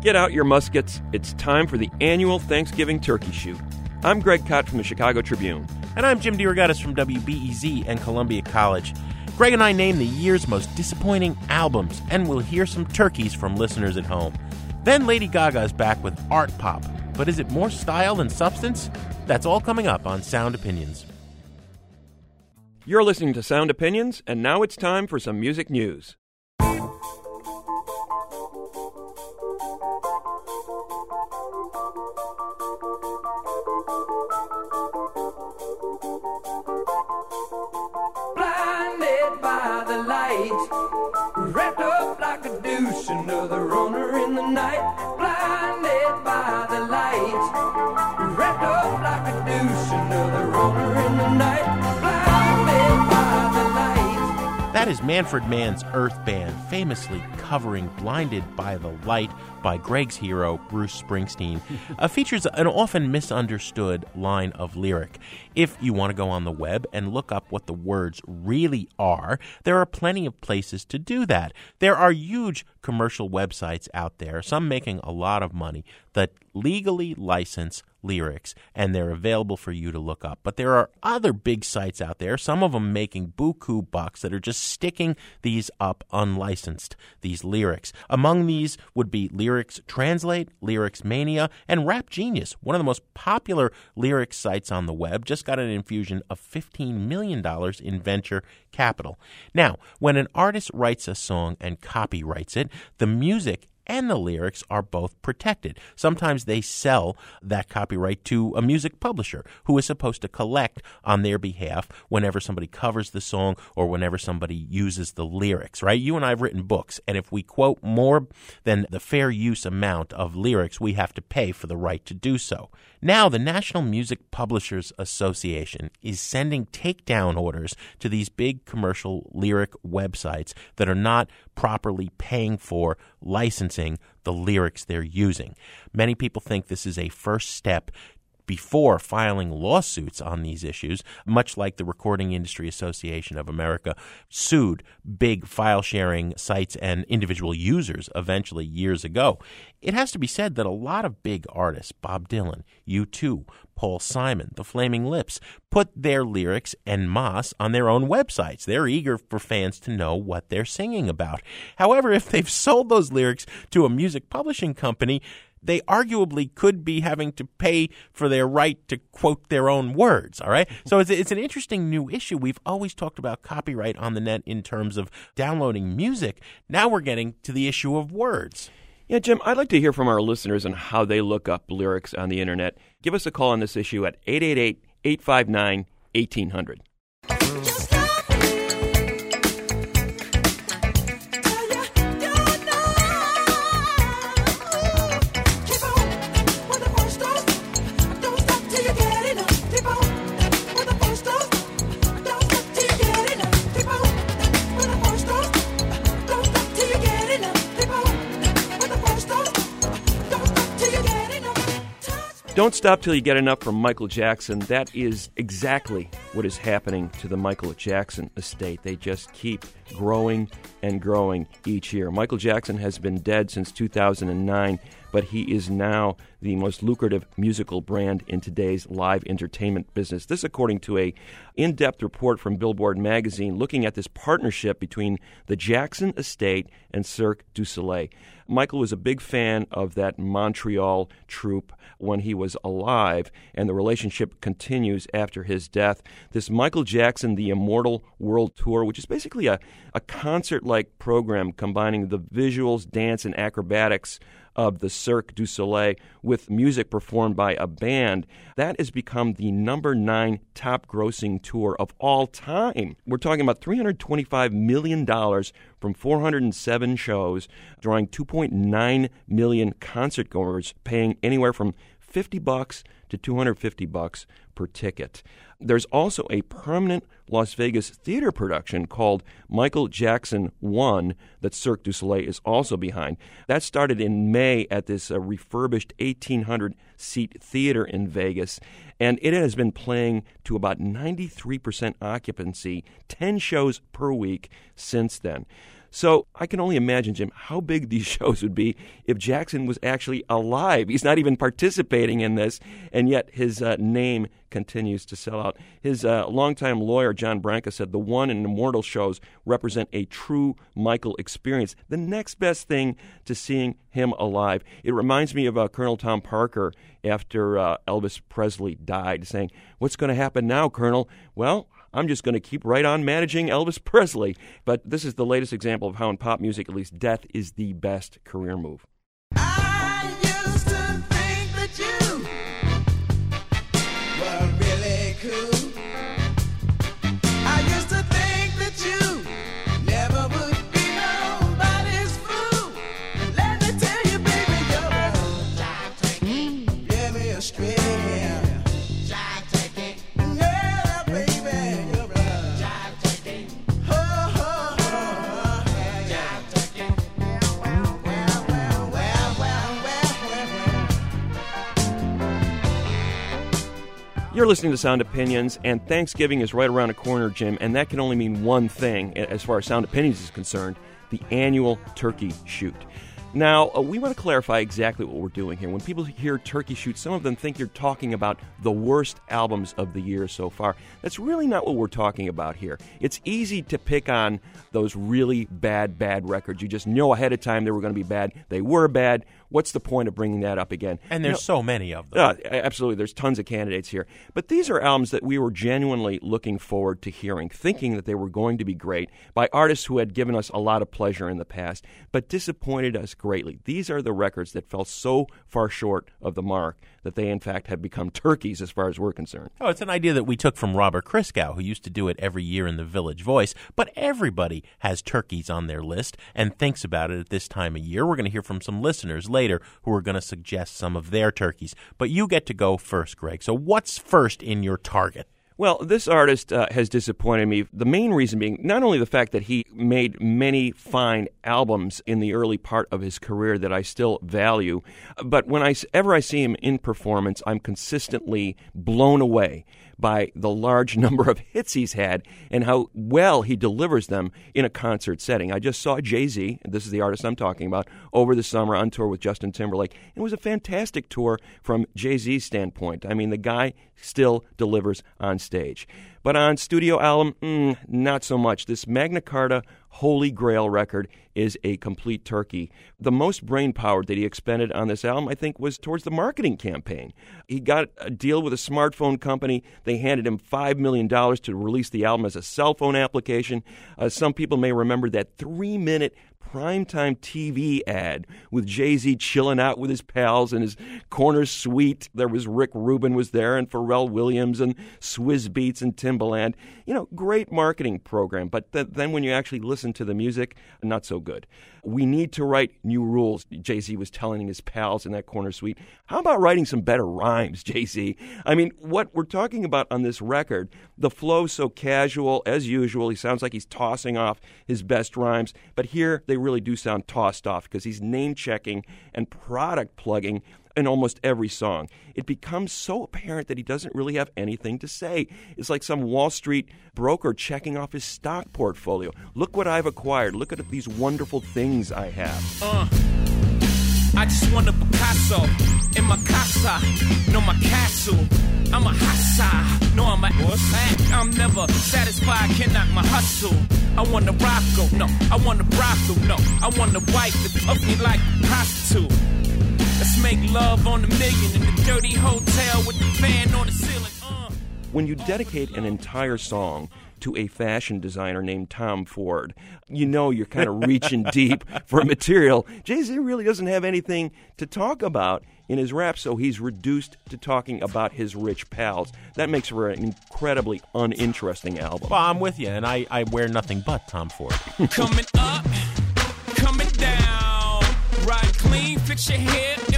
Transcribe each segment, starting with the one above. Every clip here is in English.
Get out your muskets. It's time for the annual Thanksgiving turkey shoot. I'm Greg Kot from the Chicago Tribune. And I'm Jim DeRogatis from WBEZ and Columbia College. Greg and I name the year's most disappointing albums, and we'll hear some turkeys from listeners at home. Then Lady Gaga is back with Artpop. But is it more style than substance? That's all coming up on Sound Opinions. You're listening to Sound Opinions, and now it's time for some music news. Another runner in the night. Blinded by the light, wrapped up like a douche, another runner in the night. That is Manfred Mann's Earth Band, famously covering Blinded by the Light by Greg's hero, Bruce Springsteen, uh, features an often misunderstood line of lyric. If you want to go on the web and look up what the words really are, there are plenty of places to do that. There are huge commercial websites out there, some making a lot of money, that legally license lyrics and they're available for you to look up. But there are other big sites out there, some of them making buku bucks that are just sticking these up unlicensed, these lyrics. Among these would be Lyrics Translate, Lyrics Mania, and Rap Genius, one of the most popular lyrics sites on the web, just got an infusion of $15 million in venture capital. Now, when an artist writes a song and copyrights it, the music and the lyrics are both protected. Sometimes they sell that copyright to a music publisher who is supposed to collect on their behalf whenever somebody covers the song or whenever somebody uses the lyrics, right? You and I have written books, and if we quote more than the fair use amount of lyrics, we have to pay for the right to do so. Now, the National Music Publishers Association is sending takedown orders to these big commercial lyric websites that are not properly paying for licensing the lyrics they're using. Many people think this is a first step before filing lawsuits on these issues, much like the Recording Industry Association of America sued big file sharing sites and individual users eventually years ago. It has to be said that a lot of big artists, Bob Dylan, U2, Paul Simon, The Flaming Lips, put their lyrics and Moss on their own websites. They're eager for fans to know what they're singing about. However, if they've sold those lyrics to a music publishing company, they arguably could be having to pay for their right to quote their own words. All right. So it's, it's an interesting new issue. We've always talked about copyright on the net in terms of downloading music. Now we're getting to the issue of words. Yeah, Jim, I'd like to hear from our listeners on how they look up lyrics on the internet. Give us a call on this issue at 888 859 1800. Don't Stop Till You Get Enough from Michael Jackson. That is exactly what is happening to the Michael Jackson estate. They just keep growing and growing each year. Michael Jackson has been dead since 2009, but he is now the most lucrative musical brand in today's live entertainment business. This according to a in-depth report from Billboard magazine looking at this partnership between the Jackson estate and Cirque du Soleil. Michael was a big fan of that Montreal troupe when he was alive, and the relationship continues after his death. This Michael Jackson The Immortal World Tour, which is basically a, a concert like program combining the visuals, dance, and acrobatics of the Cirque du Soleil with music performed by a band. That has become the number nine top grossing tour of all time. We're talking about $325 million from 407 shows, drawing 2.9 million concert goers, paying anywhere from 50 bucks to 250 bucks per ticket. There's also a permanent Las Vegas theater production called Michael Jackson 1 that Cirque du Soleil is also behind. That started in May at this uh, refurbished 1,800 seat theater in Vegas, and it has been playing to about 93% occupancy, 10 shows per week since then. So I can only imagine, Jim, how big these shows would be if Jackson was actually alive. He's not even participating in this, and yet his uh, name continues to sell out. His uh, longtime lawyer, John Branca, said the one and immortal shows represent a true Michael experience, the next best thing to seeing him alive. It reminds me of uh, Colonel Tom Parker after uh, Elvis Presley died, saying, What's going to happen now, Colonel? Well, I'm just going to keep right on managing Elvis Presley. But this is the latest example of how in pop music, at least, death is the best career move. You're listening to Sound Opinions, and Thanksgiving is right around the corner, Jim, and that can only mean one thing as far as Sound Opinions is concerned the annual turkey shoot. Now, uh, we want to clarify exactly what we're doing here. When people hear turkey shoot, some of them think you're talking about the worst albums of the year so far. That's really not what we're talking about here. It's easy to pick on those really bad, bad records. You just know ahead of time they were going to be bad. They were bad. What's the point of bringing that up again? And You there's know- so many of them. uh, absolutely. There's tons of candidates here. But these are albums that we were genuinely looking forward to hearing, thinking that they were going to be great by artists who had given us a lot of pleasure in the past, but disappointed us greatly. These are the records that fell so far short of the mark that they, in fact, have become turkeys as far as we're concerned. Oh, it's an idea that we took from Robert Christgau, who used to do it every year in the Village Voice. But everybody has turkeys on their list and thinks about it at this time of year. We're going to hear from some listeners later who are going to suggest some of their turkeys. But you get to go first, Greg. So what's first in your target? Well, this artist uh, has disappointed me. The main reason being not only the fact that he made many fine albums in the early part of his career that I still value, but whenever I see him in performance, I'm consistently blown away by the large number of hits he's had and how well he delivers them in a concert setting. I just saw Jay Z, this is the artist I'm talking about, over the summer on tour with Justin Timberlake. It was a fantastic tour from Jay Z's standpoint. I mean, the guy still delivers on stage. But on studio album, mm, not so much. This Magna Carta Holy Grail record is a complete turkey. The most brain power that he expended on this album, I think, was towards the marketing campaign. He got a deal with a smartphone company. They handed him $5 million to release the album as a cell phone application. Uh, some people may remember that three minute primetime TV ad with Jay Z chilling out with his pals in his corner suite. There was Rick Rubin was there and Pharrell Williams and Swizz Beatz and Timbaland. You know, great marketing program. But th- then when you actually listen to the music, not so good. We need to write new rules. Jay Z was telling his pals in that corner suite. How about writing some better rhymes, Jay Z? I mean, what we're talking about on this record, the flow so casual as usual. He sounds like he's tossing off his best rhymes, but here they really do sound tossed off because he's name checking and product plugging in almost every song. It becomes so apparent that he doesn't really have anything to say. It's like some Wall Street broker checking off his stock portfolio. Look what I've acquired. Look at these wonderful things I have. Uh, I just want a Picasso in my casa, no my castle. I'm a hassa, no I'm a act. I'm never satisfied, can knock my hustle. I want a Rocco, no, I want a brothel, no. I want a wife that fuck me like a prostitute. Let's make love on the million in the dirty hotel with the fan on the ceiling. Uh. when you dedicate an entire song to a fashion designer named Tom Ford, you know you're kind of reaching deep for material. Jay Z really doesn't have anything to talk about in his rap, so he's reduced to talking about his rich pals. That makes for an incredibly uninteresting album. Well, I'm with you, and I, I wear nothing but Tom Ford. Coming up, coming down. Ride clean, fix your hair in my crown.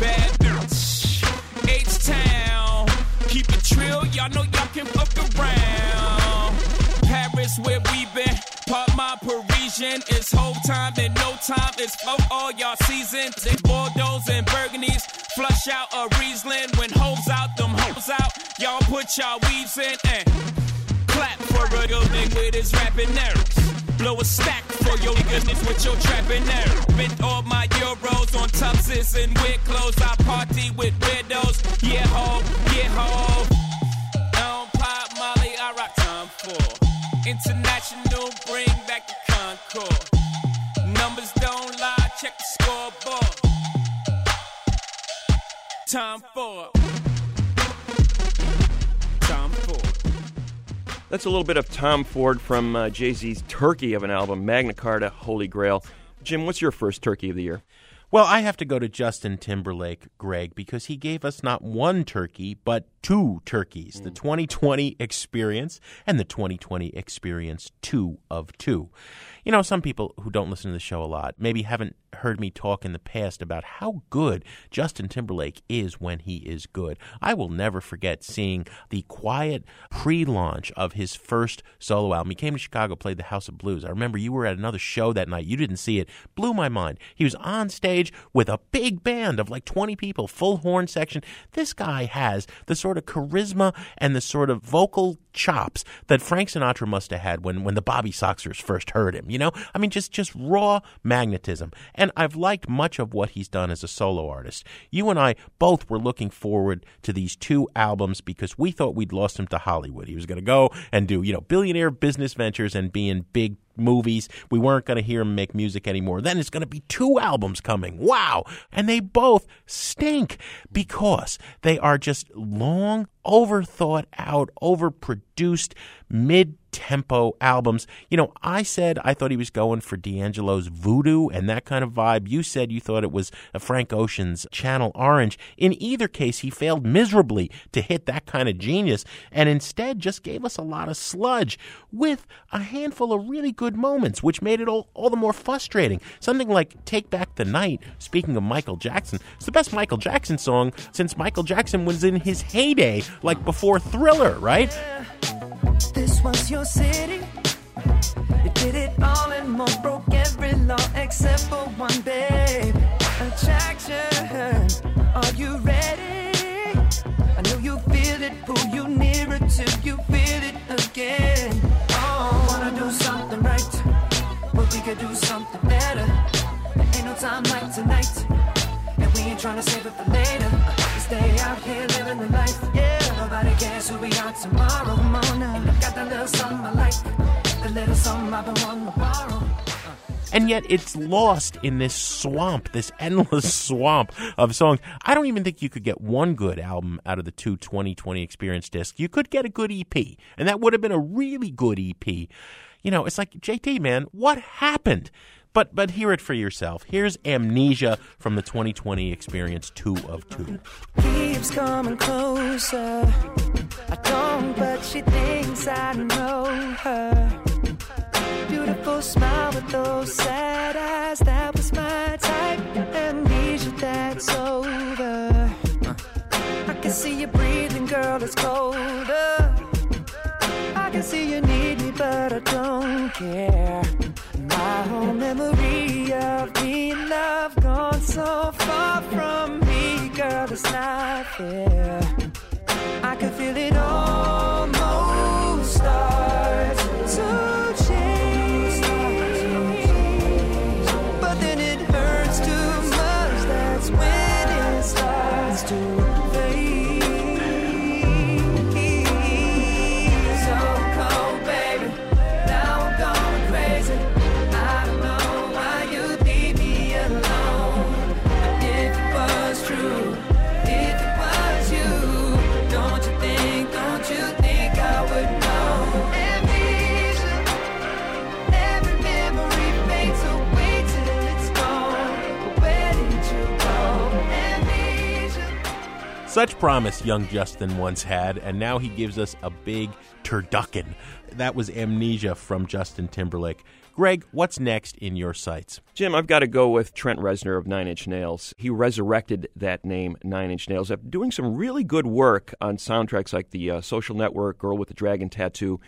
Bad bitch, H Town. Keep it trill, y'all know y'all can fuck around. Paris, where we been. Part my Parisian. It's whole time and no time. It's flow all y'all seasons. It's Bordeaux and Burgundies. Flush out a Riesling. When hoes out, them hoes out. Y'all put y'all weaves in and clap for a good thing with his rapping nerves. Blow a stack for your goodness with your trapping nerve. Spent all my euros on tuxes and weird clothes. I party with weirdos. Yeah, ho, yeah, ho. Don't pop Molly, I rock time for. International, bring back the Concorde. Numbers don't lie, check the scoreboard. Time for. That's a little bit of Tom Ford from uh, Jay Z's turkey of an album, Magna Carta, Holy Grail. Jim, what's your first turkey of the year? Well, I have to go to Justin Timberlake, Greg, because he gave us not one turkey, but two turkeys the 20/20 Experience and the 20/20 Experience 2 of 2. You know, some people who don't listen to the show a lot maybe haven't heard me talk in the past about how good Justin Timberlake is when he is good. I will never forget seeing the quiet pre launch of his first solo album. He came to Chicago, played the House of Blues. I remember you were at another show that night. You didn't see it. Blew my mind. He was on stage with a big band of like 20 people, full horn section. This guy has the sort of charisma and the sort of vocal chops that Frank Sinatra must have had when, when the Bobby Soxers first heard him. You know, I mean, just just raw magnetism. And I've liked much of what he's done as a solo artist. You and I both were looking forward to these two albums because we thought we'd lost him to Hollywood. He was going to go and do, you know, billionaire business ventures and be in big movies. We weren't going to hear him make music anymore. Then it's going to be two albums coming. Wow. And they both stink because they are just long, overthought out, overproduced, mid tempo albums. You know, I said I thought he was going for D'Angelo's voodoo and that kind of vibe. You said you thought it was Frank Ocean's Channel Orange. In either case, he failed miserably to hit that kind of genius and instead just gave us a lot of sludge with a handful of really good moments, which made it all, all the more frustrating. Something like Take Back the Night, speaking of Michael Jackson, it's the best Michael Jackson song since Michael Jackson was in his heyday, like before Thriller, right? This was your city. You did it all and more, broke every law except for one, babe. Attraction. Are you ready? I know you feel it, pull you nearer till you feel it again. Oh, wanna do something right, but we could do something better. There ain't no time like tonight, and we ain't trying to save it Who we are tomorrow. And I got that little something I like, the little something I've been wanting to borrow. and yet it's lost in this swamp, this endless swamp of songs. I don't even think you could get one good album out of the two 20/20 Experience discs. You could get a good EP, and that would have been a really good EP. You know, it's like JT, man, what happened? But but hear it for yourself. Here's Amnesia from the 20/20 Experience 2 of 2. keeps coming closer. I don't, but she thinks I know her. Beautiful smile with those sad eyes. That was my type. Amnesia, that's over. I can see you breathing, girl, it's colder. I can see you need me, but I don't care. Whole memory of loved gone so far from me, girl, not fair. I can feel it almost start to Such promise young Justin once had, and now he gives us a big turducken. That was Amnesia from Justin Timberlake. Greg, what's next in your sights? Jim, I've got to go with Trent Reznor of Nine Inch Nails. He resurrected that name, Nine Inch Nails, after doing some really good work on soundtracks like The uh, Social Network, Girl with the Dragon Tattoo,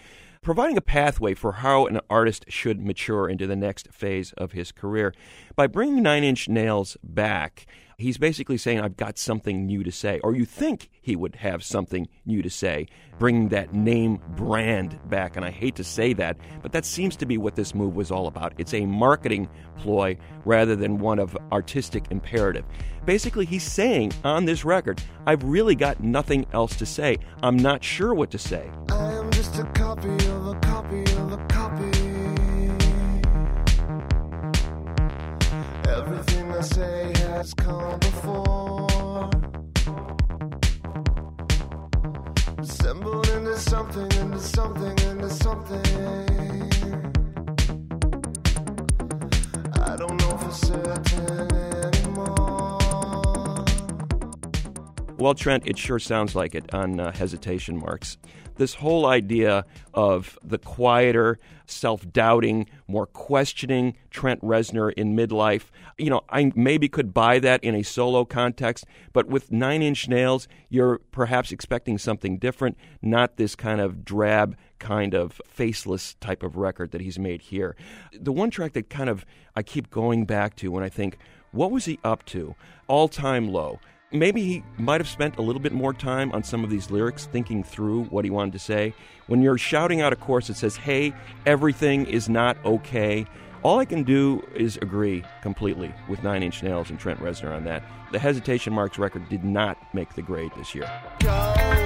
providing a pathway for how an artist should mature into the next phase of his career. By bringing Nine Inch Nails back, he's basically saying, I've got something new to say. Or you think he would have something new to say, bringing that name brand back. And I hate to say that, but that seems to be what this move was all about. It's a marketing ploy rather than one of artistic imperative. Basically, he's saying on this record, I've really got nothing else to say. I'm not sure what to say. I am just a copy of a copy of a copy. Everything I say has come before. Assembled into something, into something, into something. I don't know for certain anymore. Well, Trent, it sure sounds like it on uh, hesitation marks. This whole idea of the quieter, self doubting, more questioning Trent Reznor in midlife, you know, I maybe could buy that in a solo context, but with Nine Inch Nails, you're perhaps expecting something different, not this kind of drab, kind of faceless type of record that he's made here. The one track that kind of I keep going back to when I think, what was he up to? All time low maybe he might have spent a little bit more time on some of these lyrics thinking through what he wanted to say. When you're shouting out a chorus that says, hey, everything is not okay, all I can do is agree completely with Nine Inch Nails and Trent Reznor on that. The Hesitation Marks record did not make the grade this year. Go.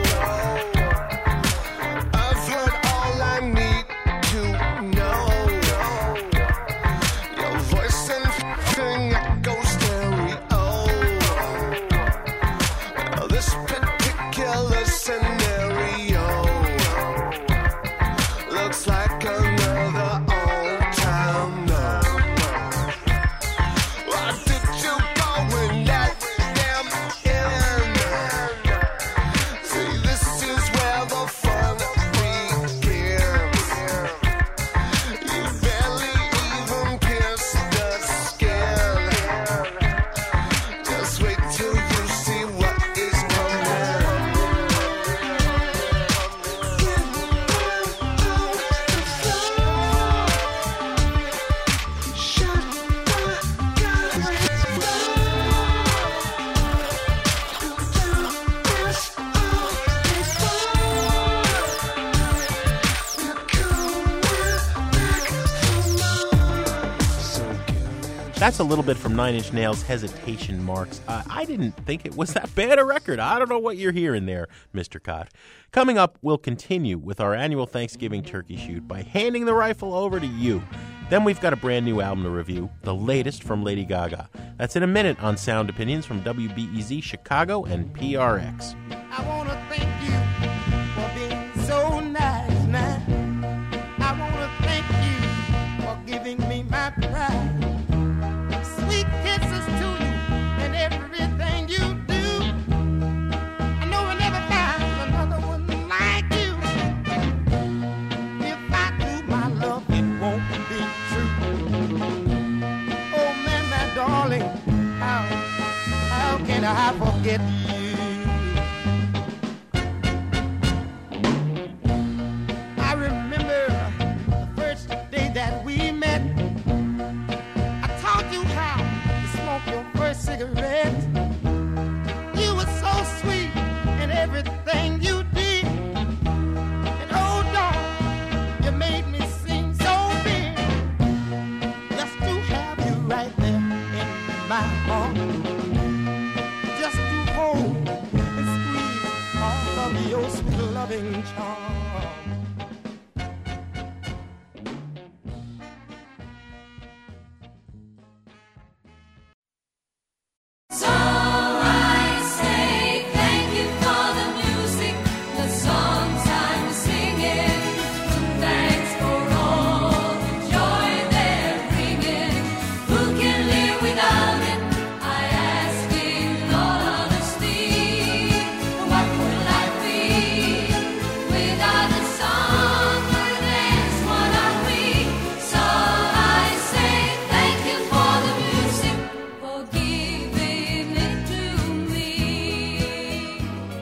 That's a little bit from Nine Inch Nails' Hesitation Marks. Uh, I didn't think it was that bad a record. I don't know what you're hearing there, Mr. Kot. Coming up, we'll continue with our annual Thanksgiving turkey shoot by handing the rifle over to you. Then we've got a brand new album to review, the latest from Lady Gaga. That's in a minute on Sound Opinions from WBEZ Chicago and PRX. I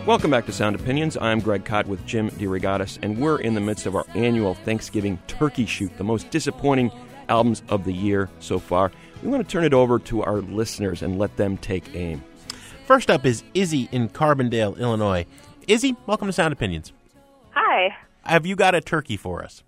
Welcome back to Sound Opinions. I'm Greg Kot with Jim DeRogatis, and we're in the midst of our annual Thanksgiving turkey shoot, the most disappointing albums of the year so far. We want to turn it over to our listeners and let them take aim. First up is Izzy in Carbondale, Illinois. Izzy, welcome to Sound Opinions. Hi. Have you got a turkey for us?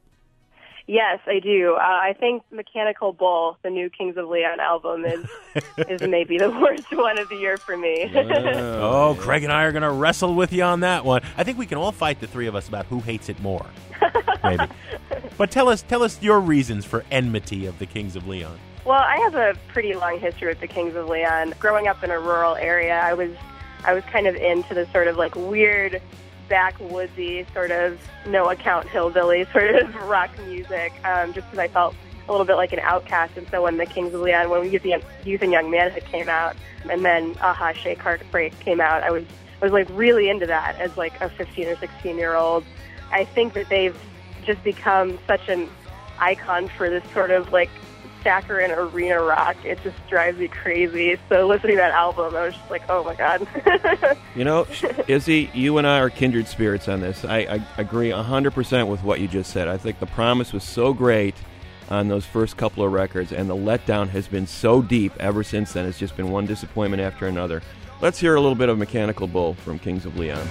Yes, I do. Uh, I think Mechanical Bull, the new Kings of Leon album, is is maybe the worst one of the year for me. Oh, Craig and I are going to wrestle with you on that one. I think we can all fight the three of us about who hates it more. Maybe. But tell us tell us your reasons for enmity of the Kings of Leon. well, I have a pretty long history with the Kings of Leon. Growing up in a rural area, I was I was kind of into the sort of like weird backwoodsy sort of no account hillbilly sort of rock music um, just because I felt a little bit like an outcast. And so when the Kings of Leon when Youth and, Youth and Young Manhood came out and then Aha Shake Heartbreak came out I was I was like really into that as like a 15 or 16 year old. I think that they've just become such an icon for this sort of like saccharine arena rock. It just drives me crazy. So listening to that album, I was just like, oh my god. You know, Izzy, you and I are kindred spirits on this. I, I agree 100% with what you just said. I think the promise was so great on those first couple of records, and the letdown has been so deep ever since then. It's just been one disappointment after another. Let's hear a little bit of Mechanical Bull from Kings of Leon.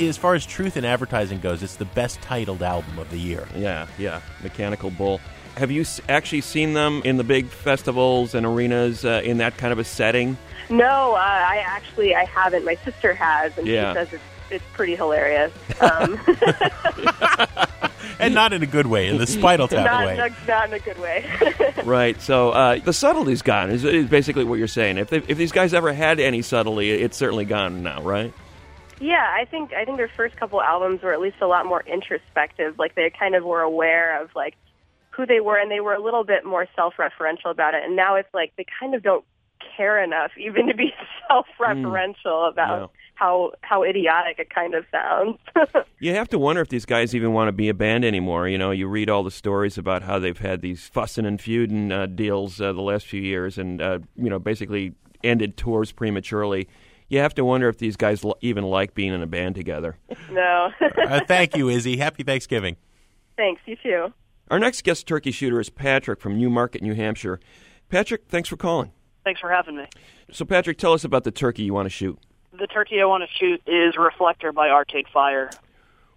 As far as truth in advertising goes, it's the best titled album of the year. Yeah, yeah, Mechanical Bull. Have you actually seen them in the big festivals and arenas uh, in that kind of a setting? no, uh, I actually I haven't. My sister has, and Yeah. she says it's it's pretty hilarious. Um, And not in a good way, in the Spinal Tap not, way. not not in a good way. Right. So uh, the subtlety's gone. Is, is basically what you're saying. If they, if these guys ever had any subtlety, it's certainly gone now, right? Yeah, I think I think their first couple albums were at least a lot more introspective. Like they kind of were aware of like who they were, and they were a little bit more self-referential about it. And now it's like they kind of don't care enough even to be self-referential about Yeah. how how idiotic it kind of sounds. You have to wonder if these guys even want to be a band anymore. You know, you read all the stories about how they've had these fussing and feuding uh, deals uh, the last few years, and uh, you know, basically ended tours prematurely. You have to wonder if these guys l- even like being in a band together. no, uh, thank you, Izzy. Happy Thanksgiving. thanks. You too. Our next guest turkey shooter is Patrick from Newmarket, New Hampshire. Patrick, thanks for calling. Thanks for having me. So, Patrick, tell us about the turkey you want to shoot. The turkey I want to shoot is Reflector by Arcade Fire.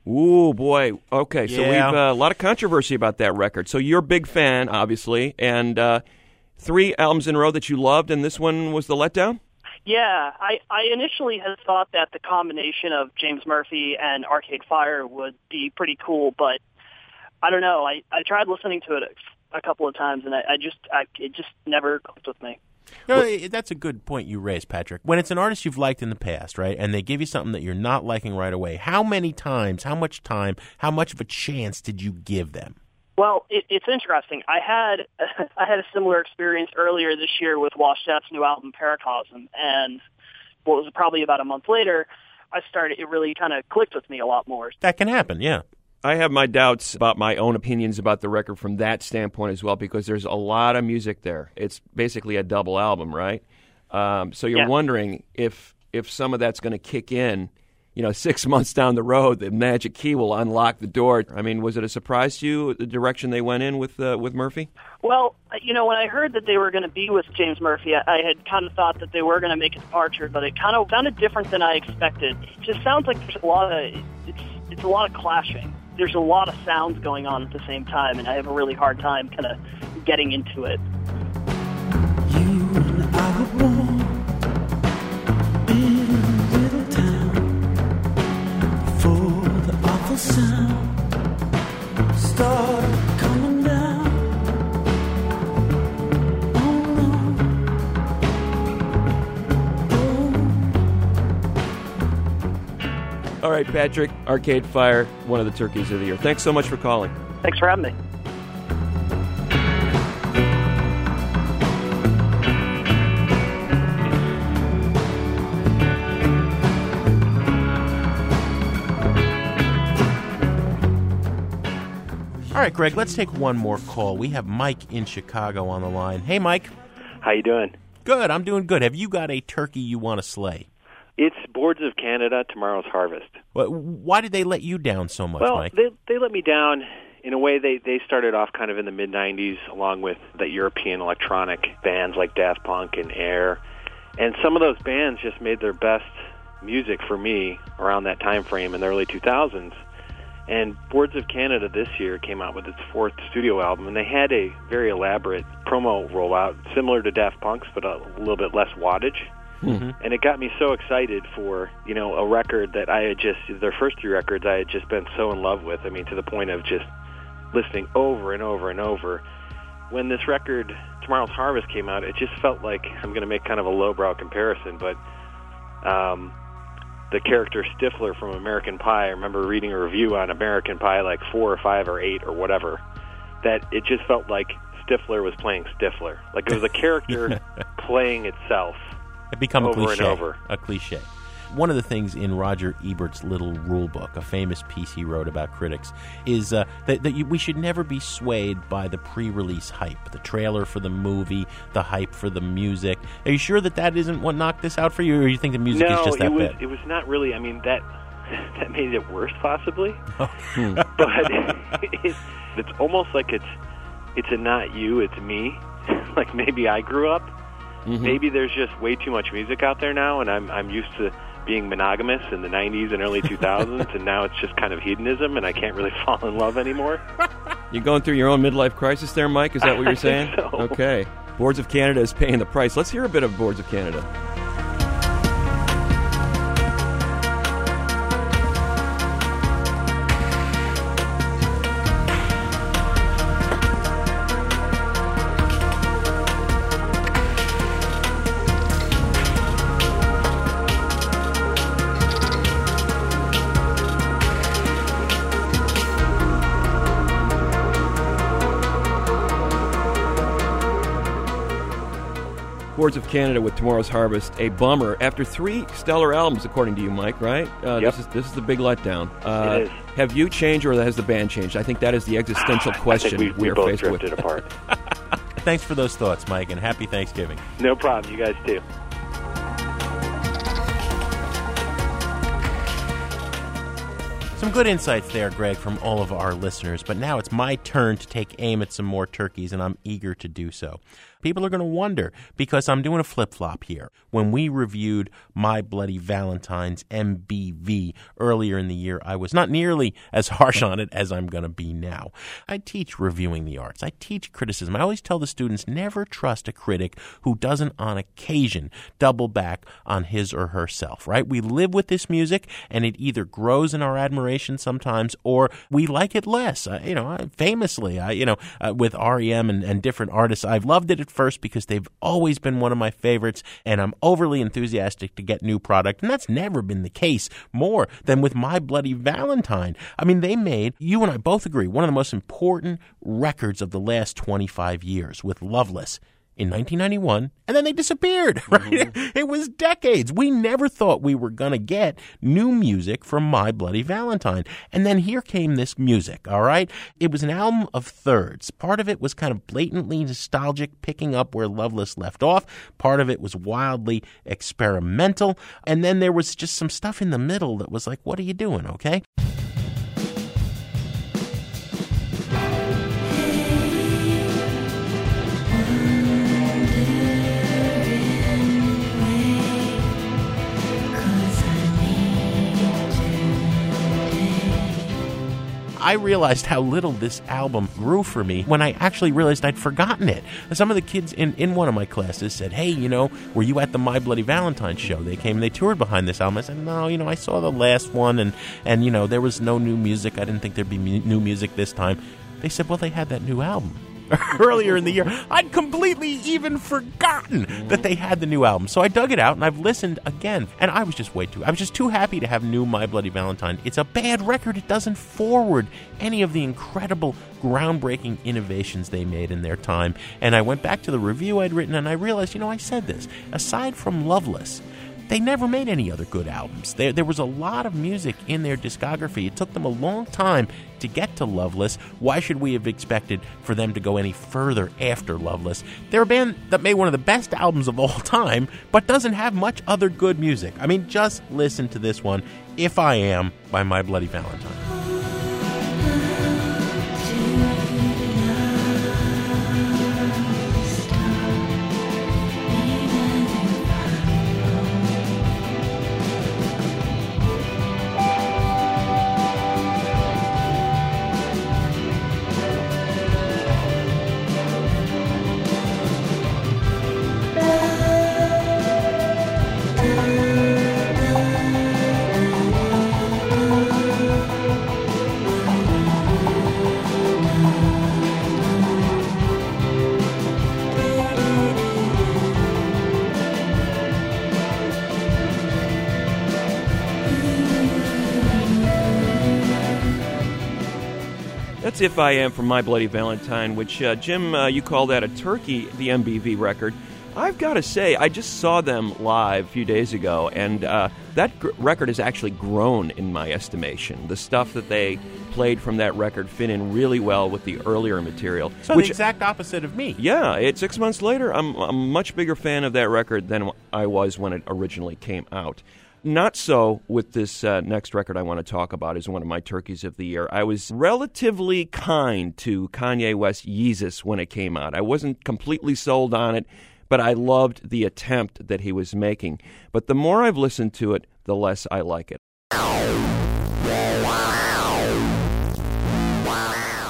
Ooh, boy. Okay, so Yeah. we've uh, a lot of controversy about that record. So you're a big fan, obviously, and uh, three albums in a row that you loved, and this one was the letdown. Yeah, I, I initially had thought that the combination of James Murphy and Arcade Fire would be pretty cool, but I don't know. I, I tried listening to it a, a couple of times, and I, I just I, it just never clicked with me. No, i- that's a good point you raised, Patrick. When it's an artist you've liked in the past, right, and they give you something that you're not liking right away, how many times, how much time, how much of a chance did you give them? Well, it, it's interesting. I had I had a similar experience earlier this year with Washed Out's new album Paracosm, and what was probably about a month later, I started. It really kind of clicked with me a lot more. That can happen, yeah. I have my doubts about my own opinions about the record from that standpoint as well, because there's a lot of music there. It's basically a double album, right? Um, so you're Yeah. wondering if if some of that's going to kick in. You know, six months down the road, the magic key will unlock the door. I mean, was it a surprise to you the direction they went in with uh, with Murphy? Well, you know, when I heard that they were going to be with James Murphy, I, I had kind of thought that they were going to make a departure, but it kind of sounded different than I expected. It just sounds like there's a lot of it's it's a lot of clashing. There's a lot of sounds going on at the same time, and I have a really hard time kind of getting into it. All right, Patrick, Arcade Fire, one of the turkeys of the year. Thanks so much for calling. Thanks for having me. Right, Greg, let's take one more call. We have Mike in Chicago on the line. Hey, Mike. How you doing? Good. I'm doing good. Have you got a turkey you want to slay? It's Boards of Canada, Tomorrow's Harvest. Wh- Why did they let you down so much, well, Mike? they they let me down in a way. They they started off kind of in the mid '90s, along with the European electronic bands like Daft Punk and Air, and some of those bands just made their best music for me around that time frame in the early 2000s. And Boards of Canada this year came out with its fourth studio album, and they had a very elaborate promo rollout, similar to Daft Punk's, but a little bit less wattage. Mm-hmm. And it got me so excited for you know a record that I had just their first three records I had just been so in love with. I mean, to the point of just listening over and over and over. When this record Tomorrow's Harvest came out, it just felt like I'm going to make kind of a lowbrow comparison, but um, the character Stifler from American Pie. I remember reading a review on American Pie, like four or five or eight or whatever, that it just felt like Stifler was playing Stifler. Like it was a character playing itself. It become a over and over. A cliche. One of the things in Roger Ebert's little rule book, a famous piece he wrote about critics, is uh, that, that you, we should never be swayed by the pre-release hype, the trailer for the movie, the hype for the music. Are you sure that that isn't what knocked this out for you, or you think the music no, is just that it was bad? it was not really. I mean that that made it worse possibly. Oh. but it's, it's almost like it's it's a not you, it's me. like maybe I grew up. Mm-hmm. Maybe there's just way too much music out there now, and I'm I'm used to being monogamous in the 90s and early 2000s, and now it's just kind of hedonism, and I can't really fall in love anymore. You're going through your own midlife crisis there, Mike? Is that what you're think saying? so. Okay. Boards of Canada is paying the price. Let's hear a bit of Boards of Canada. Boards of Canada with Tomorrow's Harvest, a bummer. After three stellar albums, according to you, Mike, right? Uh, Yep. This is this is the big letdown. Uh, It is. Have you changed, or has the band changed? I think that is the existential question I think we, we are both faced drifted with. apart. Thanks for those thoughts, Mike, and happy Thanksgiving. no problem. You guys too. Some good insights there, Greg, from all of our listeners. But now it's my turn to take aim at some more turkeys, and I'm eager to do so. People are going to wonder because I'm doing a flip flop here. When we reviewed My Bloody Valentine's MBV earlier in the year, I was not nearly as harsh on it as I'm going to be now. I teach reviewing the arts, I teach criticism. I always tell the students never trust a critic who doesn't, on occasion, double back on his or herself, right? We live with this music, and it either grows in our admiration sometimes or we like it less. You know, famously, I, you know, uh, with REM and, and different artists, I've loved it at first because they've always been one of my favorites, and I'm overly enthusiastic to get new product, and that's never been the case more than with My Bloody Valentine. I mean, they made, you and I both agree, one of the most important records of the last 25 years with Loveless in 1991, and then they disappeared, right? Mm-hmm. It was decades. We never thought we were going to get new music from My Bloody Valentine. And then here came this music, all right? It was an album of thirds. Part of it was kind of blatantly nostalgic, picking up where Loveless left off. Part of it was wildly experimental. And then there was just some stuff in the middle that was like, what are you doing, okay? I realized how little this album grew for me when I actually realized I'd forgotten it. Some of the kids in, in one of my classes said, Hey, you know, were you at the My Bloody Valentine show? They came, and they toured behind this album. I said, No, you know, I saw the last one and, and you know, there was no new music. I didn't think there'd be mu- new music this time. They said, Well, they had that new album. earlier in the year. I'd completely even forgotten that they had the new album. So I dug it out and I've listened again. And I was just way too, I was just too happy to have new My Bloody Valentine. It's a bad record. It doesn't forward any of the incredible, groundbreaking innovations they made in their time. And I went back to the review I'd written and I realized, you know, I said this. Aside from Loveless, they never made any other good albums. There, there was a lot of music in their discography. It took them a long time to get to Loveless. Why should we have expected for them to go any further after Loveless? They're a band that made one of the best albums of all time, but doesn't have much other good music. I mean, just listen to this one, If I Am by My Bloody Valentine. If I Am from My Bloody Valentine, which, uh, Jim, uh, you call that a turkey, the MBV record. I've got to say, I just saw them live a few days ago, and uh, that gr- record has actually grown in my estimation. The stuff that they played from that record fit in really well with the earlier material. So which, the exact opposite of me. yeah, it, six months later, I'm, I'm a much bigger fan of that record than I was when it originally came out. Not so with this uh, next record I want to talk about is one of my turkeys of the year. I was relatively kind to Kanye West Yeezus when it came out. I wasn't completely sold on it, but I loved the attempt that he was making. But the more I've listened to it, the less I like it.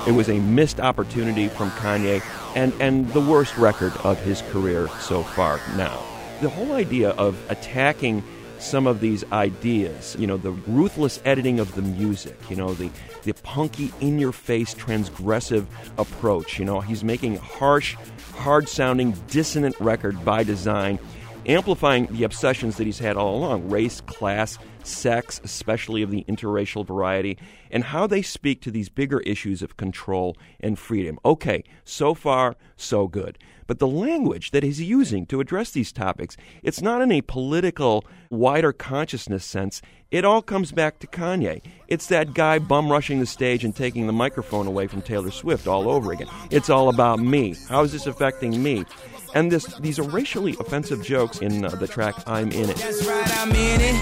It was a missed opportunity from Kanye and, and the worst record of his career so far now. The whole idea of attacking some of these ideas, you know, the ruthless editing of the music, you know, the, the punky, in your face, transgressive approach. You know, he's making harsh, hard sounding, dissonant record by design, amplifying the obsessions that he's had all along race, class, sex, especially of the interracial variety, and how they speak to these bigger issues of control and freedom. Okay, so far, so good. But the language that he's using to address these topics, it's not in a political, wider consciousness sense. It all comes back to Kanye. It's that guy bum rushing the stage and taking the microphone away from Taylor Swift all over again. It's all about me. How is this affecting me? And this, these are racially offensive jokes in uh, the track I'm In It. That's right, I'm in it.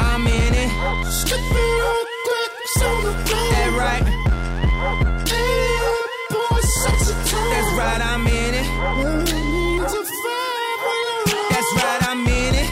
I'm in it. That right. That's right, I'm in it. That's right, I'm in it.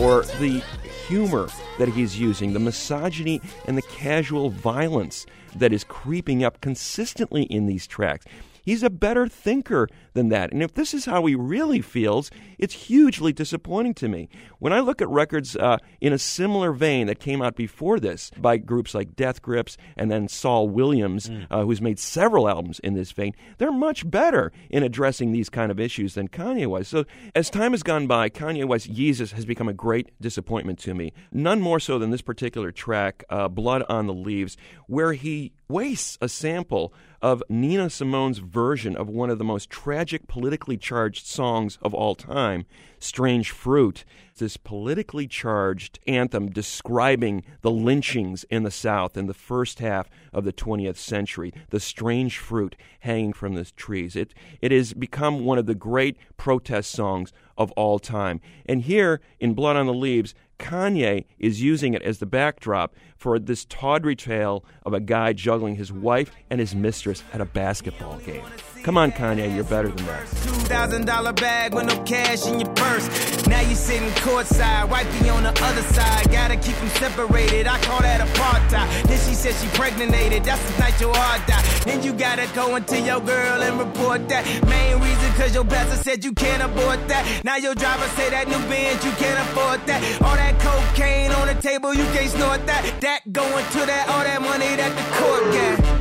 or the humor that he's using, the misogyny and the casual violence that is creeping up consistently in these tracks. He's a better thinker than that. And if this is how he really feels, it's hugely disappointing to me. When I look at records uh, in a similar vein that came out before this by groups like Death Grips and then Saul Williams, uh, who's made several albums in this vein, they're much better in addressing these kind of issues than Kanye was. So as time has gone by, Kanye West Yeezus has become a great disappointment to me. None more so than this particular track, uh, Blood on the Leaves, where he wastes a sample of Nina Simone's version of one of the most tragic, politically charged songs of all time, Strange Fruit. This politically charged anthem describing the lynchings in the South in the first half of the 20th century, the strange fruit hanging from the trees. It, it has become one of the great protest songs of all time. And here in Blood on the Leaves, Kanye is using it as the backdrop for this tawdry tale of a guy juggling his wife and his mistress at a basketball game. Come on, Kanye, you're better than that. Two thousand dollar bag with no cash in your purse. Now you sitting courtside, wifey on the other side. Gotta keep them separated. I call that apartheid. Then she said she pregnated. That's the night your heart died. Then you gotta go into your girl and report that. Main reason cause your pastor said you can't abort that. Now your driver say that new Benz you can't afford that. All that that cocaine on the table, you can't snort that. That going to that, all that money that the court got.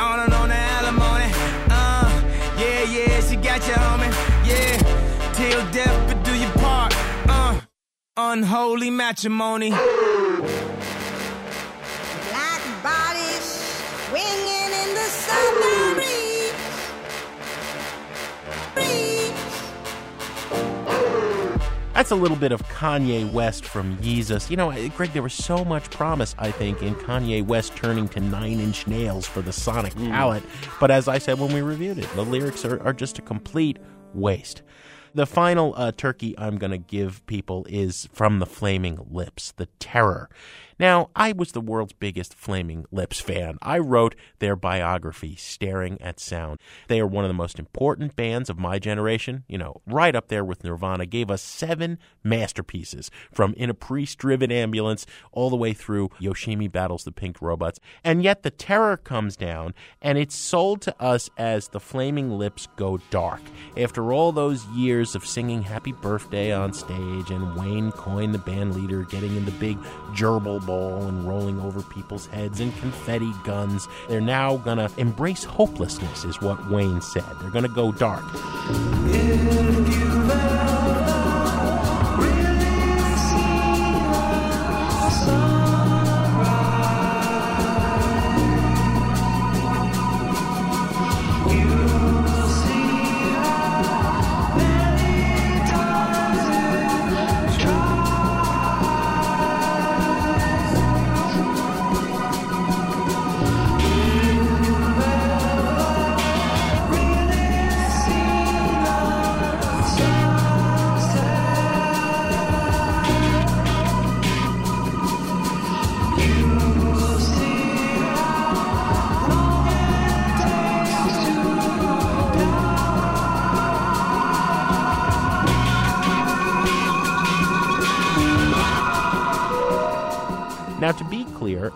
On and on the alimony. Uh, yeah, yeah, she got you, homie. Yeah, till death, but do your part. Uh, unholy matrimony. That's a little bit of Kanye West from Yeezus. You know, uh, Greg, there was so much promise, I think, in Kanye West turning to nine inch nails for the sonic palette. But as I said when we reviewed it, the lyrics are, are just a complete waste. The final uh, turkey I'm going to give people is from the Flaming Lips, The Terror. Now, I was the world's biggest Flaming Lips fan. I wrote their biography, Staring at Sound. They are one of the most important bands of my generation, you know, right up there with Nirvana, gave us seven masterpieces from In a Priest Driven Ambulance all the way through Yoshimi Battles the Pink Robots. And yet the terror comes down and it's sold to us as the Flaming Lips Go Dark. After all those years of singing Happy Birthday on stage and Wayne Coyne, the band leader, getting in the big gerbil ball and rolling over people's heads and confetti guns, they're now gonna embrace hopelessness, is what Wayne said. They're gonna go dark. Now,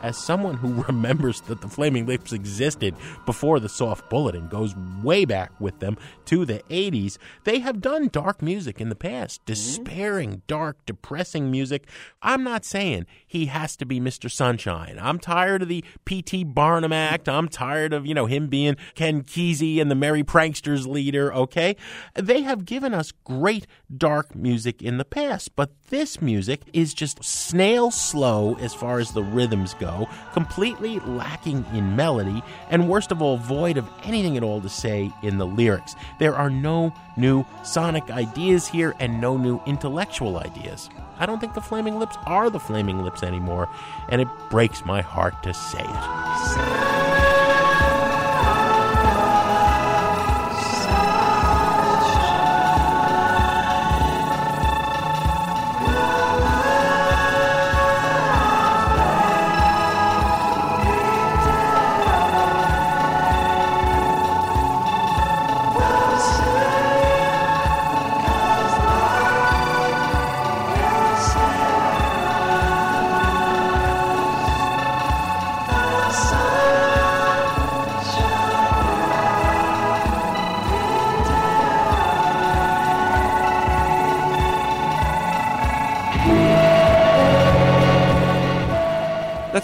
as someone who remembers that the Flaming Lips existed before the Soft Bulletin and goes way back with them to the 80s, they have done dark music in the past, mm-hmm. despairing, dark, depressing music. I'm not saying he has to be Mr. Sunshine. I'm tired of the P.T. Barnum act. I'm tired of, you know, him being Ken Kesey and the Merry Pranksters leader, okay? They have given us great dark music in the past, but this music is just snail slow as far as the rhythms go, completely lacking in melody, and worst of all, void of anything at all to say in the lyrics. There are no new sonic ideas here and no new intellectual ideas. I don't think the Flaming Lips are the Flaming Lips anymore, and it breaks my heart to say it.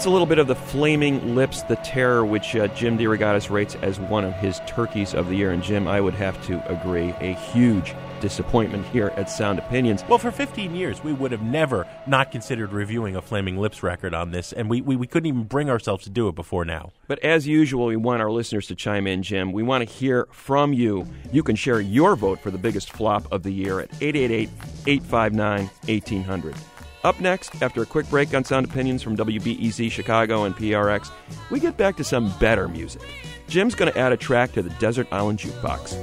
That's a little bit of the Flaming Lips, the Terror, which uh, Jim DeRogatis rates as one of his turkeys of the year. And Jim, I would have to agree, a huge disappointment here at Sound Opinions. Well, for 15 years, we would have never not considered reviewing a Flaming Lips record on this, and we, we, we couldn't even bring ourselves to do it before now. But as usual, we want our listeners to chime in, Jim. We want to hear from you. You can share your vote for the biggest flop of the year at 888 859 1800. Up next, after a quick break on Sound Opinions from WBEZ Chicago and PRX, we get back to some better music. Jim's going to add a track to the Desert Island Jukebox.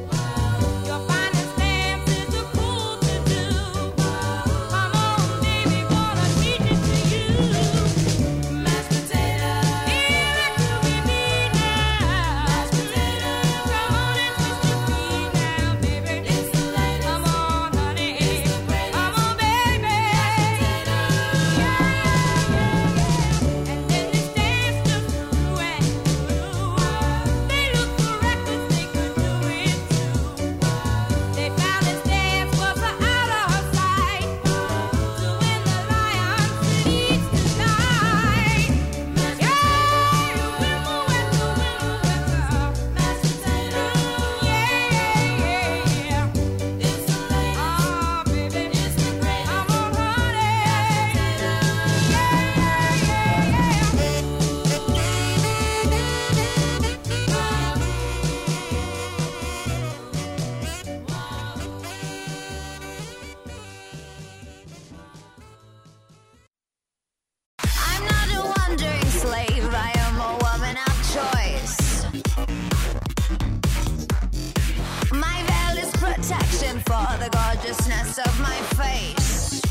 Of my face.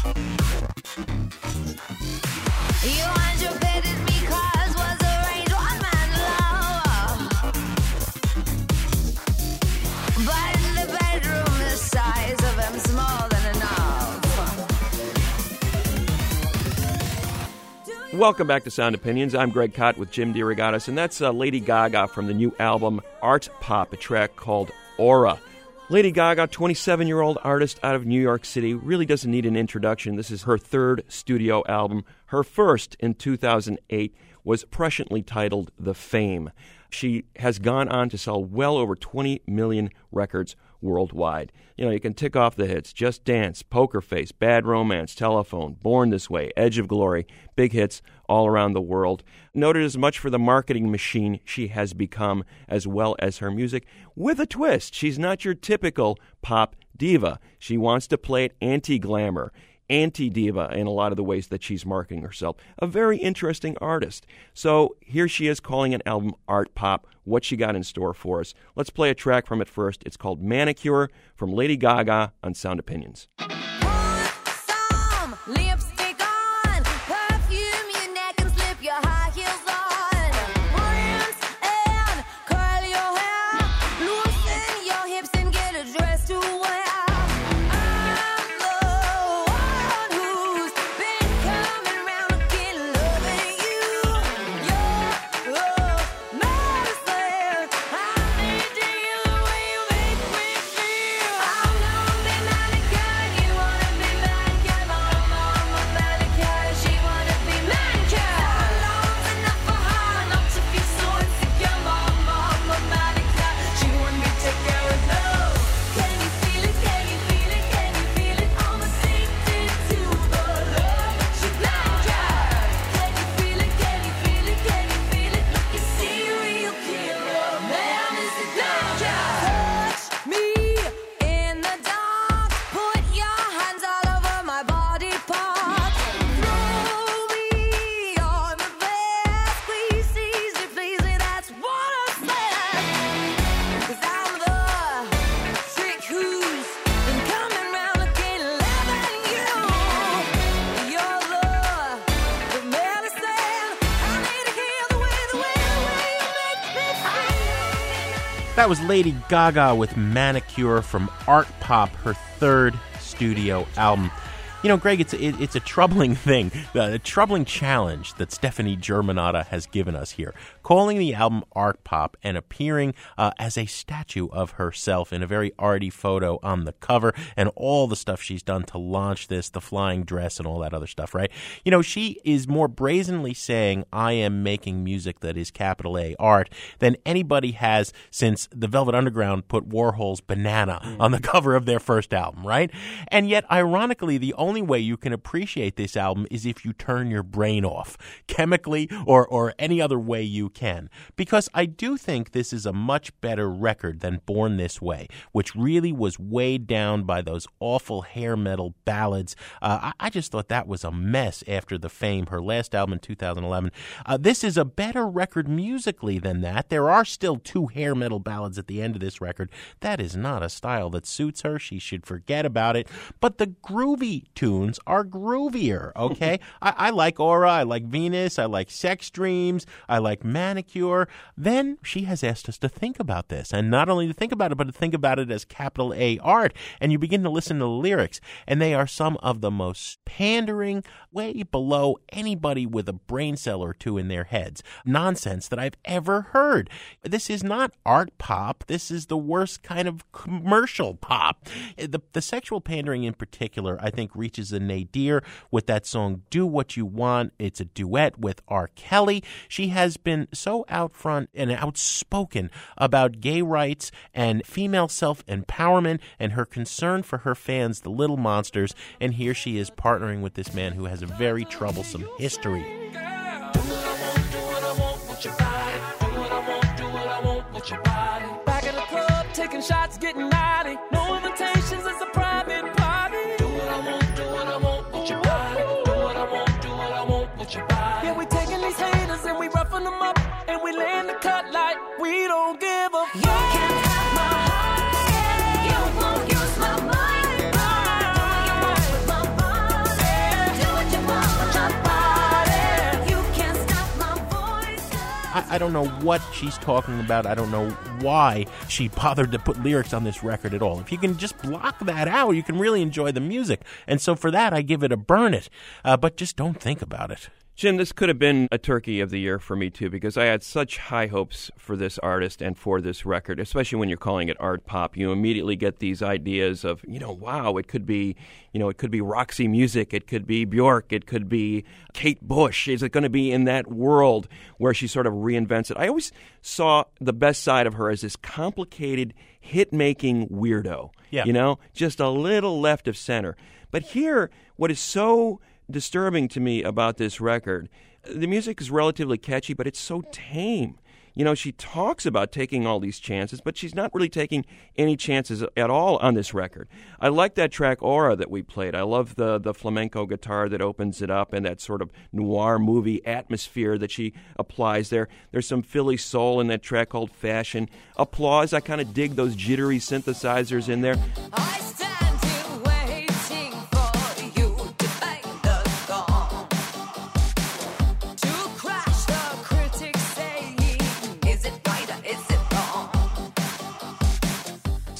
You me 'cause was one man. But in the bedroom, the size of him's more than enough. Welcome back to Sound Opinions. I'm Greg Kot with Jim DeRogatis, and that's uh, Lady Gaga from the new album Art Pop, a track called Aura. Lady Gaga, 27 year old artist out of New York City, really doesn't need an introduction. This is her third studio album. Her first in 2008 was presciently titled The Fame. She has gone on to sell well over 20 million records worldwide. You know, you can tick off the hits Just Dance, Poker Face, Bad Romance, Telephone, Born This Way, Edge of Glory, big hits all around the world. Noted as much for the marketing machine she has become as well as her music, with a twist. She's not your typical pop diva. She wants to play it anti glamour anti diva in a lot of the ways that she's marketing herself. A very interesting artist. So here she is calling an album art pop. What she got in store for us. Let's play a track from it first. It's called Manicure from Lady Gaga on Sound Opinions. Was Lady Gaga with Manicure from Art Pop, her third studio album. You know, Greg, it's it, it's a troubling thing, a troubling challenge that Stefani Germanotta has given us here, calling the album Artpop and appearing uh, as a statue of herself in a very arty photo on the cover, and all the stuff she's done to launch this, the flying dress and all that other stuff, right? You know, she is more brazenly saying, "I am making music that is capital A art" than anybody has since the Velvet Underground put Warhol's Banana on the cover of their first album, right? And yet, ironically, the only way you can appreciate this album is if you turn your brain off, chemically or, or any other way you can. Because I do think this is a much better record than Born This Way, which really was weighed down by those awful hair metal ballads. Uh, I, I just thought that was a mess after the fame, her last album in 2011. Uh, this is a better record musically than that. There are still two hair metal ballads at the end of this record. That is not a style that suits her. She should forget about it. But the groovy tunes are groovier, okay? I, I like Aura, I like Venus, I like Sex Dreams, I like Manicure. Then she has asked us to think about this, and not only to think about it, but to think about it as capital A art. And you begin to listen to the lyrics, and they are some of the most pandering, way below anybody with a brain cell or two in their heads. Nonsense that I've ever heard. This is not art pop. This is the worst kind of commercial pop. The, the sexual pandering in particular, I think, reaches a nadir with that song Do What You Want. It's a duet with R. Kelly. She has been so out front and outspoken about gay rights and female self empowerment and her concern for her fans, the little monsters. And here she is partnering with this man who has a very troublesome history. Back at the club, taking shots, getting naughty. I don't know what she's talking about. I don't know why she bothered to put lyrics on this record at all. If you can just block that out, you can really enjoy the music. And so for that, I give it a burn it. Uh, but just don't think about it. Jim, this could have been a turkey of the year for me too, because I had such high hopes for this artist and for this record, especially when you're calling it art pop. You immediately get these ideas of, you know, wow, it could be, you know, it could be Roxy Music, it could be Bjork, it could be Kate Bush. Is it going to be in that world where she sort of reinvents it? I always saw the best side of her as this complicated hit making weirdo. Yeah. You know, just a little left of center. But here, what is so disturbing to me about this record. The music is relatively catchy, but it's so tame. You know, she talks about taking all these chances, but she's not really taking any chances at all on this record. I like that track Aura that we played. I love the the flamenco guitar that opens it up and that sort of noir movie atmosphere that she applies there. There's some Philly soul in that track called Fashion. Applause. I kind of dig those jittery synthesizers in there.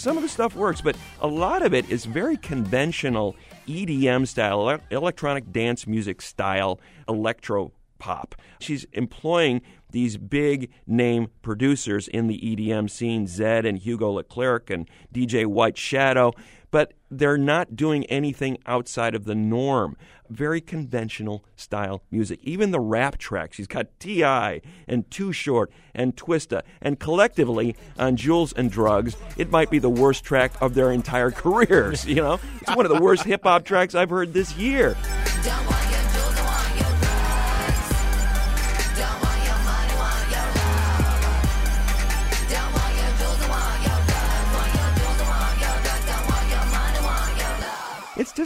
Some of the stuff works, but a lot of it is very conventional EDM style, ele- electronic dance music style, electro pop. She's employing these big name producers in the EDM scene, Zedd and Hugo Leclercq and DJ White Shadow, but they're not doing anything outside of the norm. Very conventional style music. Even the rap tracks, she's got T.I. and Too Short and Twista, and collectively on Jewels and Drugs, it might be the worst track of their entire careers. You know, it's one of the worst hip hop tracks I've heard this year.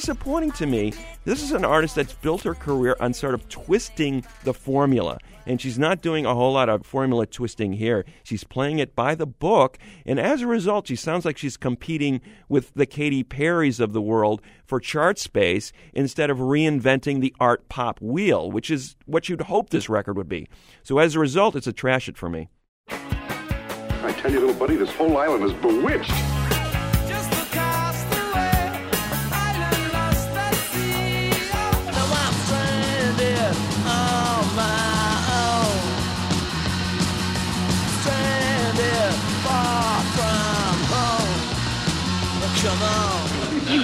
Disappointing to me. This is an artist that's built her career on sort of twisting the formula. And she's not doing a whole lot of formula twisting here. She's playing it by the book. And as a result, she sounds like she's competing with the Katy Perrys of the world for chart space instead of reinventing the art pop wheel, which is what you'd hope this record would be. So as a result, it's a trash it for me. I tell you, little buddy, this whole island is bewitched.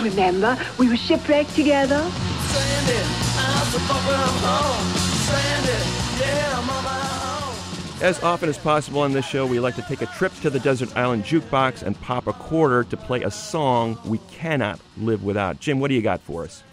You remember, we were shipwrecked together. Stranded, I'm so far from home. Stranded, yeah, I'm on my own. As often as possible on this show, we like to take a trip to the desert island jukebox and pop a quarter to play a song we cannot live without. Jim, what do you got for us?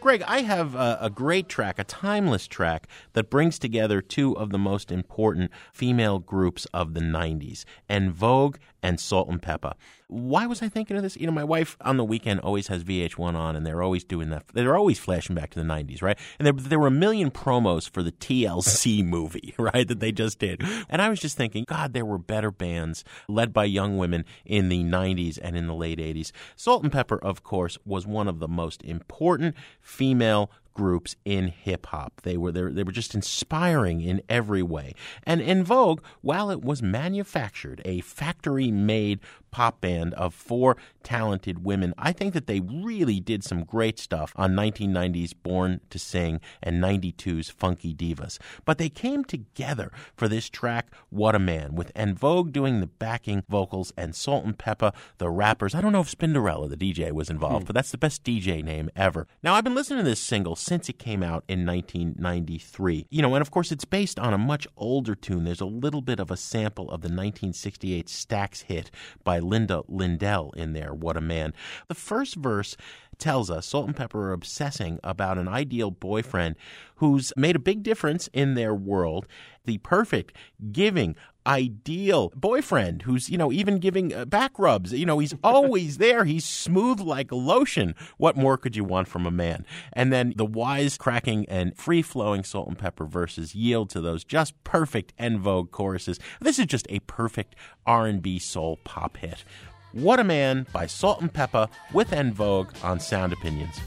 Greg, I have a, a great track, a timeless track that brings together two of the most important female groups of the 90s, En Vogue and Salt-N-Pepa. Why was I thinking of this? You know, my wife on the weekend always has VH1 on, and they're always doing that. They're always flashing back to the 90s, right? And there, there were a million promos for the TLC movie, right, that they just did. And I was just thinking, God, there were better bands led by young women in the 90s and in the late 80s. Salt-N-Pepa, of course, was one of the most important female groups in hip hop. They were they, were- they were just inspiring in every way. And En Vogue, while it was manufactured, a factory made pop band of four talented women, I think that they really did some great stuff on 1990's Born to Sing and 92's Funky Divas. But they came together for this track What a Man with En Vogue doing the backing vocals and Salt-N-Pepa the rappers. I don't know if Spinderella the DJ was involved, hmm. but that's the best DJ name ever. Now I've been listening to this single since it came out in 1993. You know, and of course it's based on a much older tune. There's a little bit of a sample of the 1968 Stax hit by Linda Lyndell in there. What a man. The first verse tells us Salt-N-Pepa are obsessing about an ideal boyfriend who's made a big difference in their world, the perfect, giving, ideal boyfriend who's, you know, even giving uh, back rubs. You know, he's always there. He's smooth like lotion. What more could you want from a man? And then the wise cracking and free flowing Salt-N-Pepa verses yield to those just perfect En Vogue choruses. This is just a perfect R&B soul pop hit. What a Man by Salt-N-Pepa with En Vogue on Sound Opinions.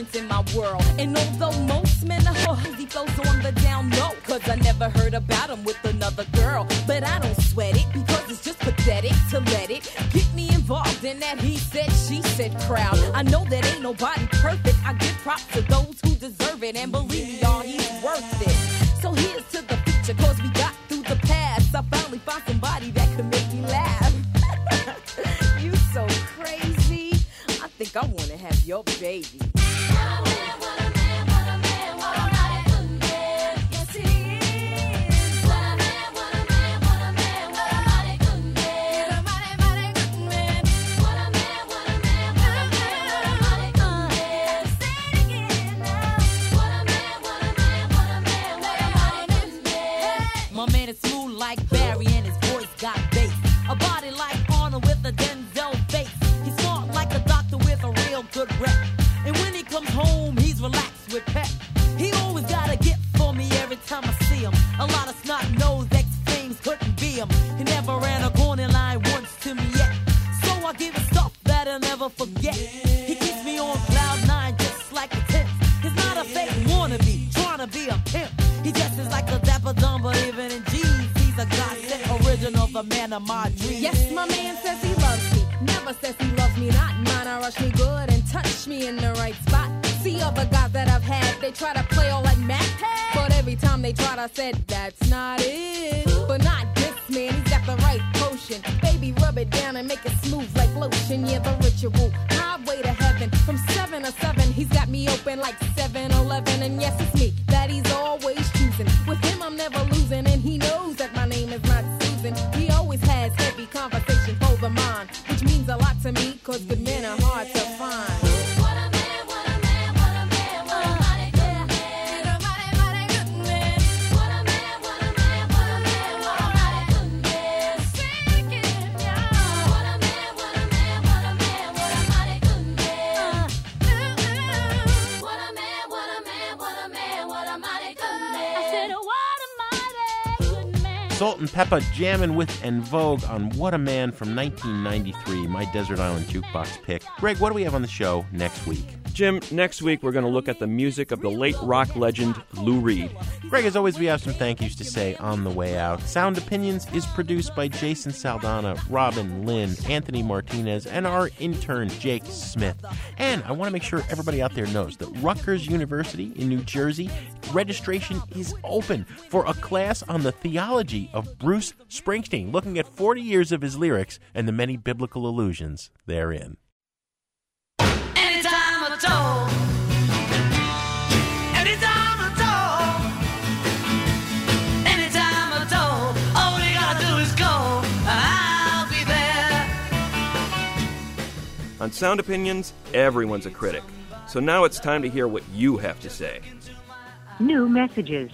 Difference in my world. And although most men are hoes, he flows on the down low. Cause I never heard about him with another girl. But I don't sweat it because it's just pathetic to let it get me involved in that he said, she said crowd. I know that ain't nobody perfect. I give props to those who deserve it. And believe me, y'all, he's worth it. So here's to the future, cause we got through the past. I finally found somebody that could make me laugh. you so crazy. I think I wanna have your baby. Pepa jamming with En Vogue on What a Man from 1993, my Desert Island Jukebox pick. Greg, what do we have on the show next week? Jim, next week we're going to look at the music of the late rock legend Lou Reed. Greg, as always, we have some thank yous to say on the way out. Sound Opinions is produced by Jason Saldanha, Robin Linn, Anthony Martinez, and our intern, Jake Smith. And I want to make sure everybody out there knows that Rutgers University in New Jersey registration is open for a class on the theology of Bruce Springsteen, looking at 40 years of his lyrics and the many biblical allusions therein. On Sound Opinions, everyone's a critic. So now it's time to hear what you have to say. New messages.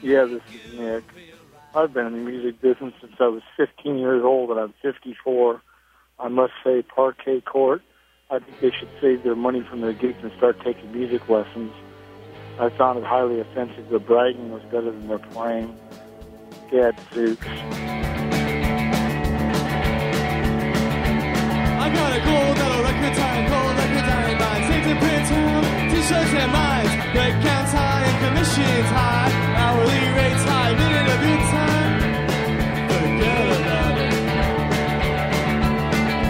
Yeah, this is Nick. I've been in the music business since I was 15 years old, and I'm 54. I must say, Parquet Court, I think they should save their money from their gigs and start taking music lessons. I found it highly offensive. that bragging was better than their playing. Gadzooks. I got a gold medal, record time, gold record diamond mine. Saved in print t-shirts and mines. Break counts high and commissions high. Hourly rates high, minute of your time. Forget about it.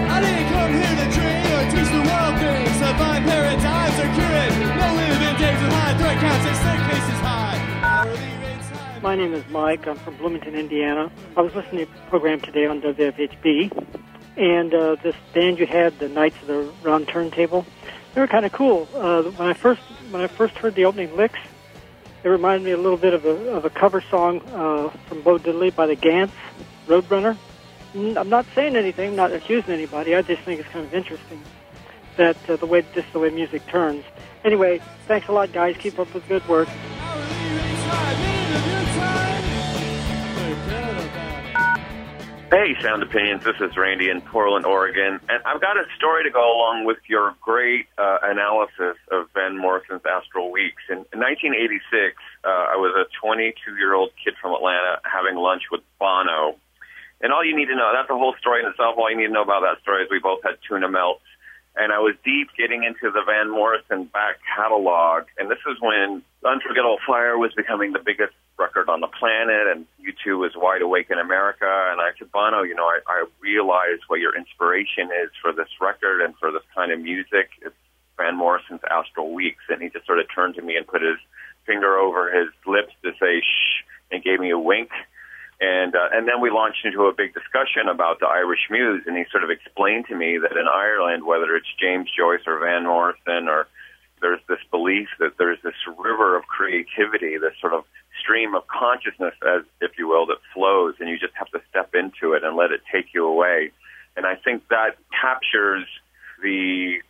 I didn't come here to train or teach the world things. Find paradigms cure it. No living days with high threat counts and staircases high. Hourly rates high. My name is Mike. I'm from Bloomington, Indiana. I was listening to a program today on WFHB, and uh, this band you had, the Knights of the Round Turntable, they were kind of cool. Uh, when I first when I first heard the opening licks, it reminded me a little bit of a of a cover song uh, from Bo Diddley by the Gants, Roadrunner. I'm not saying anything, not accusing anybody. I just think it's kind of interesting that uh, the way just the way music turns. Anyway, thanks a lot, guys. Keep up with good work. Hey, Sound Opinions. This is Randy in Portland, Oregon, and I've got a story to go along with your great uh, analysis of Van Morrison's Astral Weeks. In, in 1986, uh, I was a 22-year-old kid from Atlanta having lunch with Bono, and all you need to know—that's the whole story in itself. All you need to know about that story is we both had tuna melts and I was deep getting into the Van Morrison back catalog. And this is when Unforgettable Fire was becoming the biggest record on the planet, and U2 was wide awake in America. And I said, Bono, you know, I, I realize what your inspiration is for this record and for this kind of music. It's Van Morrison's Astral Weeks. And he just sort of turned to me and put his finger over his lips to say shh and gave me a wink. And uh, and then we launched into a big discussion about the Irish Muse, and he sort of explained to me that in Ireland, whether it's James Joyce or Van Morrison, or there's this belief that there's this river of creativity, this sort of stream of consciousness, as if you will, that flows, and you just have to step into it and let it take you away. And I think that captures the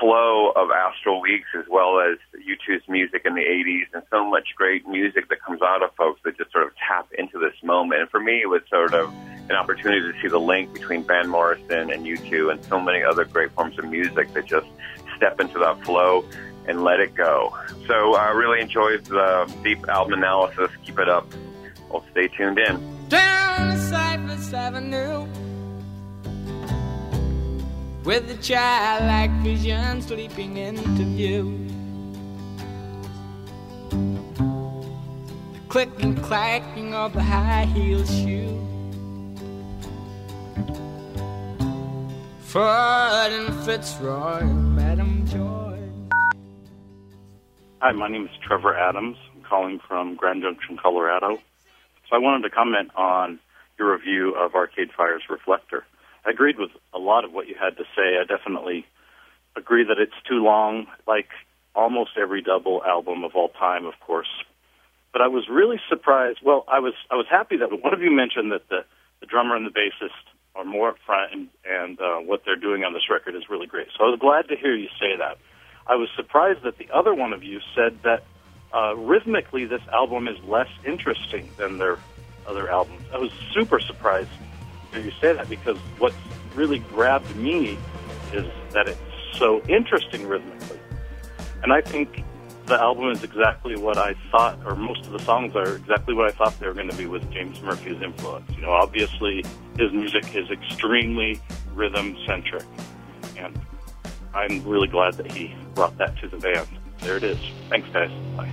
flow of Astral Weeks as well as U2's music in the 80s and so much great music that comes out of folks that just sort of tap into this moment. And for me, it was sort of an opportunity to see the link between Van Morrison and U2 and so many other great forms of music that just step into that flow and let it go. So I really enjoyed the deep album analysis. Keep it up. Well, stay tuned in. Down Cypress Avenue with the childlike vision sleeping into view. The click and clacking of the high heel shoe. Ford and Fitzroy, Madam Joy. Hi, my name is Trevor Adams. I'm calling from Grand Junction, Colorado. So I wanted to comment on your review of Arcade Fire's Reflektor. I agreed with a lot of what you had to say. I definitely agree that it's too long, like almost every double album of all time, of course. But I was really surprised. Well, I was I was happy that one of you mentioned that the, the drummer and the bassist are more up front, and, and uh, what they're doing on this record is really great. So I was glad to hear you say that. I was surprised that the other one of you said that uh, rhythmically this album is less interesting than their other albums. I was super surprised hear you say that because what really grabbed me is that it's so interesting rhythmically. And I think the album is exactly what I thought, or most of the songs are exactly what I thought they were going to be with James Murphy's influence. You know, obviously his music is extremely rhythm centric, and I'm really glad that he brought that to the band. There it is. Thanks, guys. Bye.